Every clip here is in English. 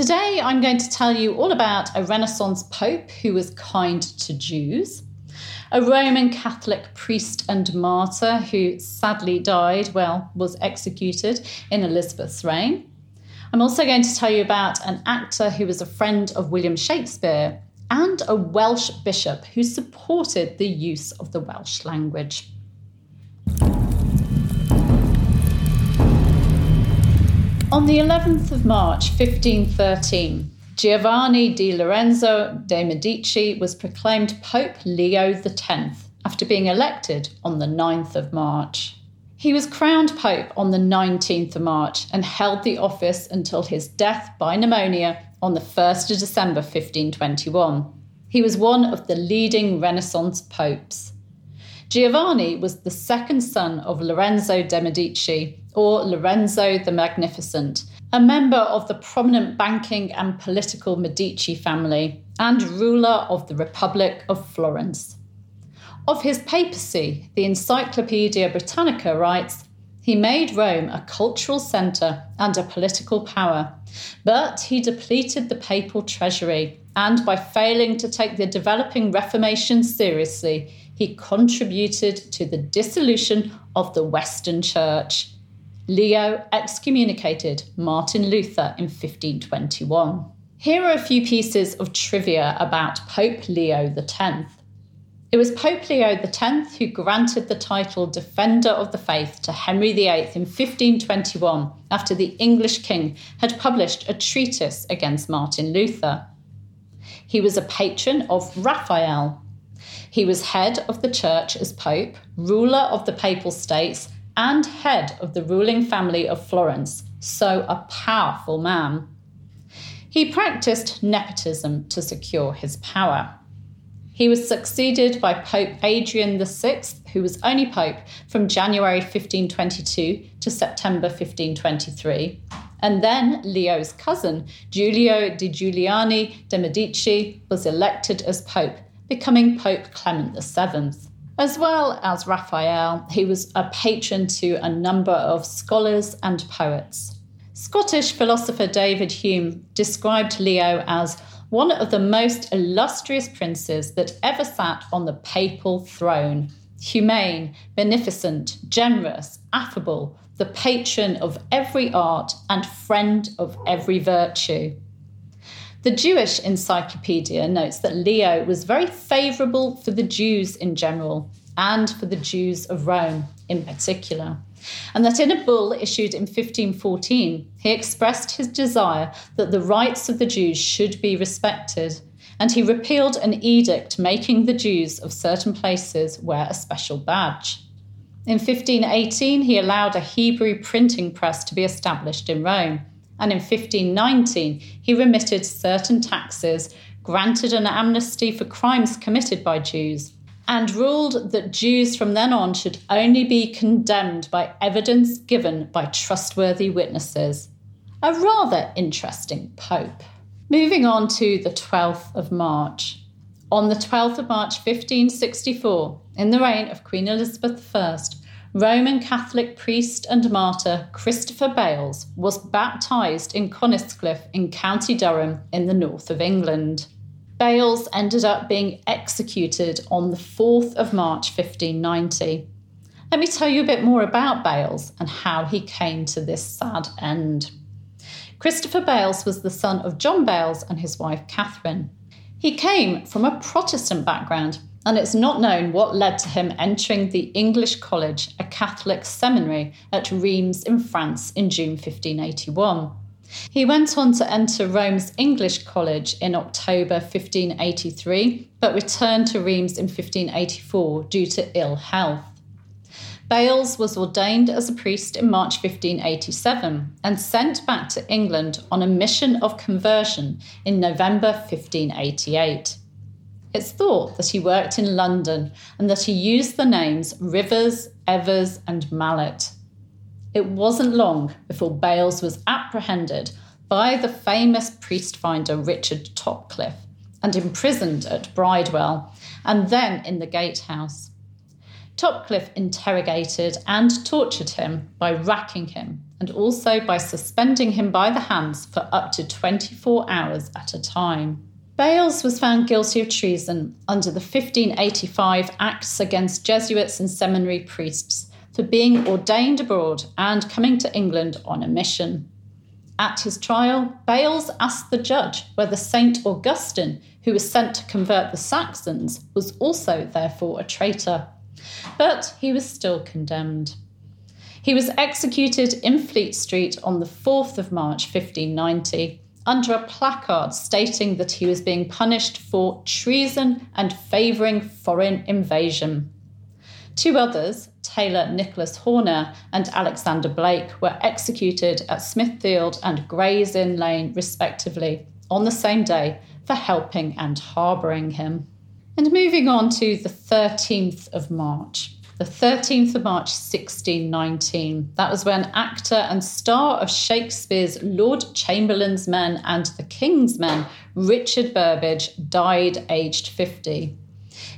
Today, I'm going to tell you all about a Renaissance pope who was kind to Jews, a Roman Catholic priest and martyr who sadly died, well, was executed in Elizabeth's reign. I'm also going to tell you about an actor who was a friend of William Shakespeare and a Welsh bishop who supported the use of the Welsh language. On the 11th of March 1513, Giovanni di Lorenzo de' Medici was proclaimed Pope Leo X after being elected on the 9th of March. He was crowned Pope on the 19th of March and held the office until his death by pneumonia on the 1st of December 1521. He was one of the leading Renaissance popes. Giovanni was the second son of Lorenzo de' Medici, or Lorenzo the Magnificent, a member of the prominent banking and political Medici family and ruler of the Republic of Florence. Of his papacy, the Encyclopaedia Britannica writes he made Rome a cultural centre and a political power, but he depleted the papal treasury, and by failing to take the developing Reformation seriously, he contributed to the dissolution of the Western Church. Leo excommunicated Martin Luther in 1521. Here are a few pieces of trivia about Pope Leo X. It was Pope Leo X who granted the title Defender of the Faith to Henry VIII in 1521 after the English king had published a treatise against Martin Luther. He was a patron of Raphael. He was head of the church as Pope, ruler of the Papal States, and head of the ruling family of Florence, so a powerful man. He practiced nepotism to secure his power. He was succeeded by Pope Adrian VI, who was only Pope from January 1522 to September 1523. And then Leo's cousin, Giulio di Giuliano de' Medici, was elected as Pope, becoming Pope Clement VII. As well as Raphael, he was a patron to a number of scholars and poets. Scottish philosopher David Hume described Leo as one of the most illustrious princes that ever sat on the papal throne. Humane, beneficent, generous, affable, the patron of every art and friend of every virtue. The Jewish Encyclopedia notes that Leo was very favourable for the Jews in general and for the Jews of Rome in particular, and that in a bull issued in 1514, he expressed his desire that the rights of the Jews should be respected, and he repealed an edict making the Jews of certain places wear a special badge. In 1518, he allowed a Hebrew printing press to be established in Rome and in 1519 he remitted certain taxes, granted an amnesty for crimes committed by Jews, and ruled that Jews from then on should only be condemned by evidence given by trustworthy witnesses. A rather interesting pope. Moving on to the 12th of March. On the 12th of March 1564, in the reign of Queen Elizabeth I, Roman Catholic priest and martyr Christopher Bales was baptised in Coniscliffe in County Durham in the north of England. Bales ended up being executed on the 4th of March 1590. Let me tell you a bit more about Bales and how he came to this sad end. Christopher Bales was the son of John Bales and his wife Catherine. He came from a Protestant background and it's not known what led to him entering the English College, a Catholic seminary at Reims in France in June 1581. He went on to enter Rome's English College in October 1583, but returned to Reims in 1584 due to ill health. Bales was ordained as a priest in March 1587 and sent back to England on a mission of conversion in November 1588. It's thought that he worked in London and that he used the names Rivers, Evers, and Mallet. It wasn't long before Bales was apprehended by the famous priest finder Richard Topcliffe and imprisoned at Bridewell and then in the gatehouse. Topcliffe interrogated and tortured him by racking him, and also by suspending him by the hands for up to 24 hours at a time. Bales was found guilty of treason under the 1585 Acts Against Jesuits and Seminary Priests for being ordained abroad and coming to England on a mission. At his trial, Bales asked the judge whether St. Augustine, who was sent to convert the Saxons, was also therefore a traitor. But he was still condemned. He was executed in Fleet Street on the 4th of March 1590 under a placard stating that he was being punished for treason and favouring foreign invasion. Two others, Taylor Nicholas Horner and Alexander Blake, were executed at Smithfield and Gray's Inn Lane, respectively, on the same day for helping and harbouring him. And moving on to the 13th of March the 13th of March 1619. That was when actor and star of Shakespeare's Lord Chamberlain's Men and the King's Men, Richard Burbage, died aged 50.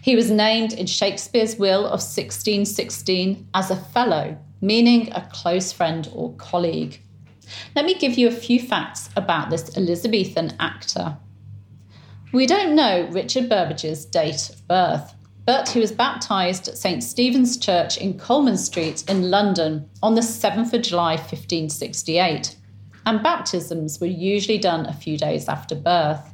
He was named in Shakespeare's will of 1616 as a fellow, meaning a close friend or colleague. Let me give you a few facts about this Elizabethan actor. We don't know Richard Burbage's date of birth but he was baptised at St Stephen's Church in Coleman Street in London on the 7th of July 1568, and baptisms were usually done a few days after birth.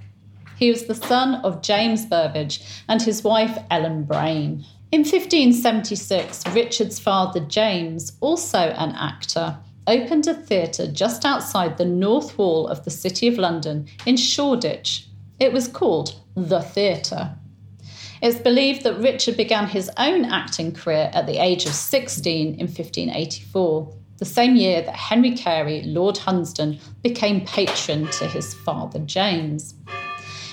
He was the son of James Burbage and his wife Ellen Brain. In 1576, Richard's father James, also an actor, opened a theatre just outside the north wall of the City of London in Shoreditch. It was called The Theatre. It's believed that Richard began his own acting career at the age of 16 in 1584, the same year that Henry Carey, Lord Hunsdon, became patron to his father James.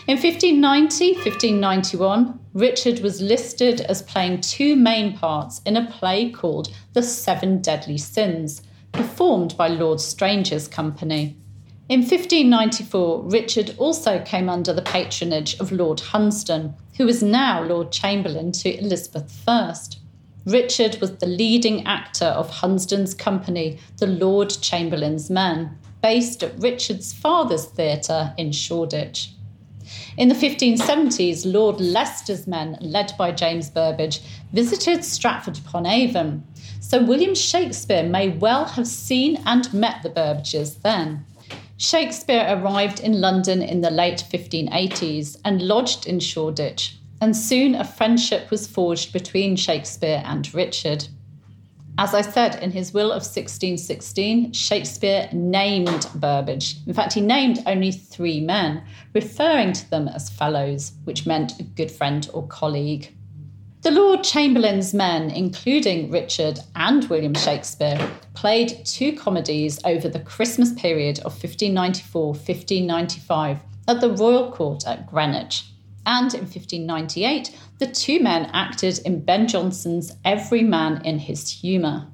In 1590 1591, Richard was listed as playing two main parts in a play called The Seven Deadly Sins, performed by Lord Strange's company. In 1594, Richard also came under the patronage of Lord Hunsdon, who was now Lord Chamberlain to Elizabeth I. Richard was the leading actor of Hunsdon's company, the Lord Chamberlain's Men, based at Richard's father's theatre in Shoreditch. In the 1570s, Lord Leicester's men, led by James Burbage, visited Stratford upon Avon, so William Shakespeare may well have seen and met the Burbages then. Shakespeare arrived in London in the late 1580s and lodged in Shoreditch, and soon a friendship was forged between Shakespeare and Richard. As I said, in his will of 1616, Shakespeare named Burbage. In fact, he named only three men, referring to them as fellows, which meant a good friend or colleague. The Lord Chamberlain's men, including Richard and William Shakespeare, played two comedies over the Christmas period of 1594 1595 at the Royal Court at Greenwich. And in 1598, the two men acted in Ben Jonson's Every Man in His Humour.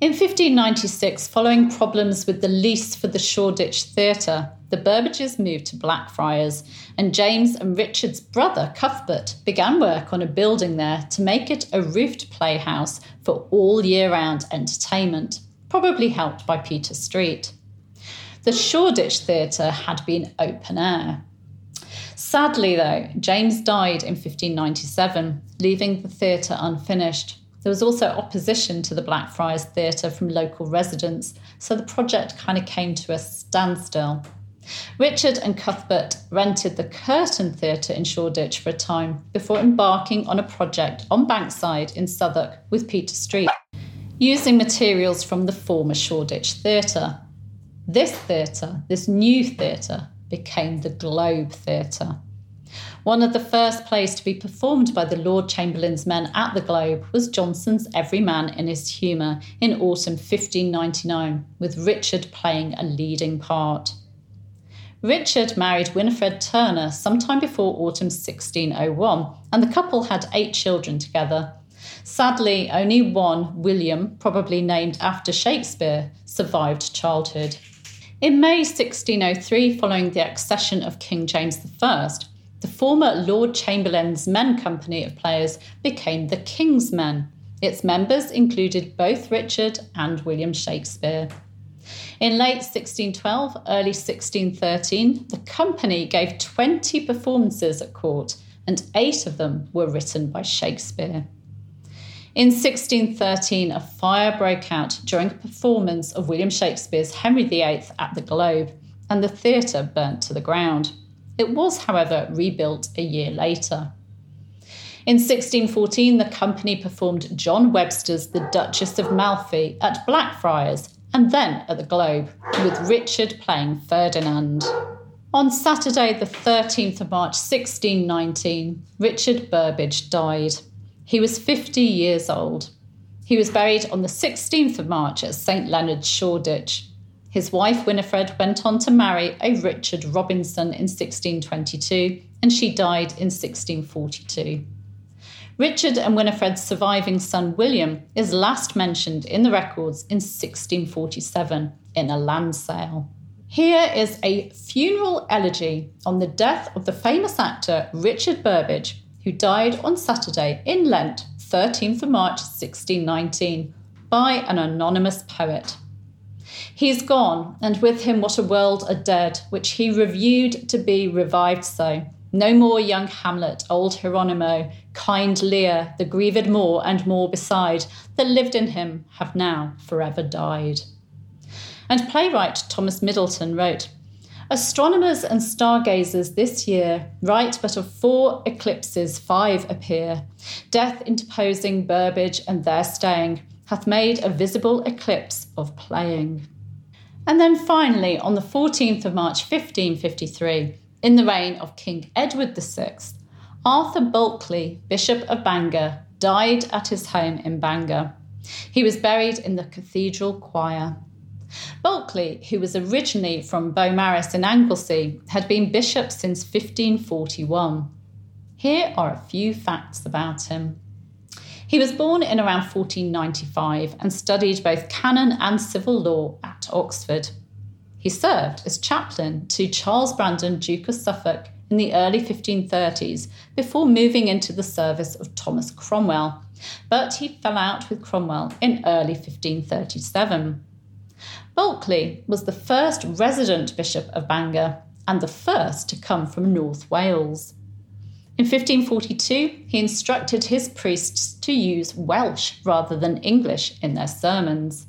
In 1596, following problems with the lease for the Shoreditch Theatre, the Burbages moved to Blackfriars, and James and Richard's brother, Cuthbert, began work on a building there to make it a roofed playhouse for all year round entertainment, probably helped by Peter Street. The Shoreditch Theatre had been open air. Sadly, though, James died in 1597, leaving the theatre unfinished. There was also opposition to the Blackfriars Theatre from local residents, so the project kind of came to a standstill. Richard and Cuthbert rented the Curtain Theatre in Shoreditch for a time before embarking on a project on Bankside in Southwark with Peter Street, using materials from the former Shoreditch Theatre. This theatre, this new theatre, became the Globe Theatre. One of the first plays to be performed by the Lord Chamberlain's men at the Globe was Jonson's Every Man in His Humour in autumn 1599, with Richard playing a leading part. Richard married Winifred Turner sometime before autumn 1601, and the couple had eight children together. Sadly, only one, William, probably named after Shakespeare, survived childhood. In May 1603, following the accession of King James I, the former Lord Chamberlain's Men Company of Players became the King's Men. Its members included both Richard and William Shakespeare. In late 1612, early 1613, the company gave 20 performances at court, and eight of them were written by Shakespeare. In 1613, a fire broke out during a performance of William Shakespeare's Henry VIII at the Globe, and the theatre burnt to the ground. It was, however, rebuilt a year later. In 1614, the company performed John Webster's The Duchess of Malfi at Blackfriars and then at the Globe, with Richard playing Ferdinand. On Saturday, the 13th of March 1619, Richard Burbage died. He was 50 years old. He was buried on the 16th of March at St Leonard's Shoreditch. His wife Winifred went on to marry a Richard Robinson in 1622, and she died in 1642. Richard and Winifred's surviving son William is last mentioned in the records in 1647 in a land sale. Here is a funeral elegy on the death of the famous actor Richard Burbage, who died on Saturday in Lent, 13th of March 1619, by an anonymous poet. He's gone, and with him what a world are dead, which he reviewed to be revived so. No more young Hamlet, old Hieronymo, kind Lear, the grieved Moor, and more beside, that lived in him, have now forever died. And playwright Thomas Middleton wrote, Astronomers and stargazers this year write but of four eclipses five appear. Death interposing Burbage and their staying hath made a visible eclipse of playing. And then finally, on the 14th of March 1553, in the reign of King Edward VI, Arthur Bulkeley, Bishop of Bangor, died at his home in Bangor. He was buried in the cathedral choir. Bulkeley, who was originally from Beaumaris in Anglesey, had been bishop since 1541. Here are a few facts about him. He was born in around 1495 and studied both canon and civil law at Oxford. He served as chaplain to Charles Brandon, Duke of Suffolk, in the early 1530s before moving into the service of Thomas Cromwell, but he fell out with Cromwell in early 1537. Bulkeley was the first resident bishop of Bangor and the first to come from North Wales. In 1542, he instructed his priests to use Welsh rather than English in their sermons.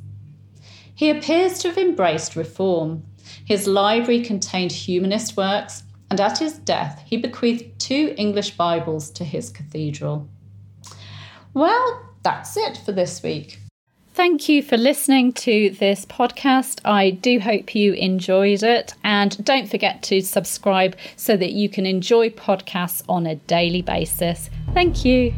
He appears to have embraced reform. His library contained humanist works, and at his death, he bequeathed two English Bibles to his cathedral. Well, that's it for this week. Thank you for listening to this podcast. I do hope you enjoyed it. And don't forget to subscribe so that you can enjoy podcasts on a daily basis. Thank you.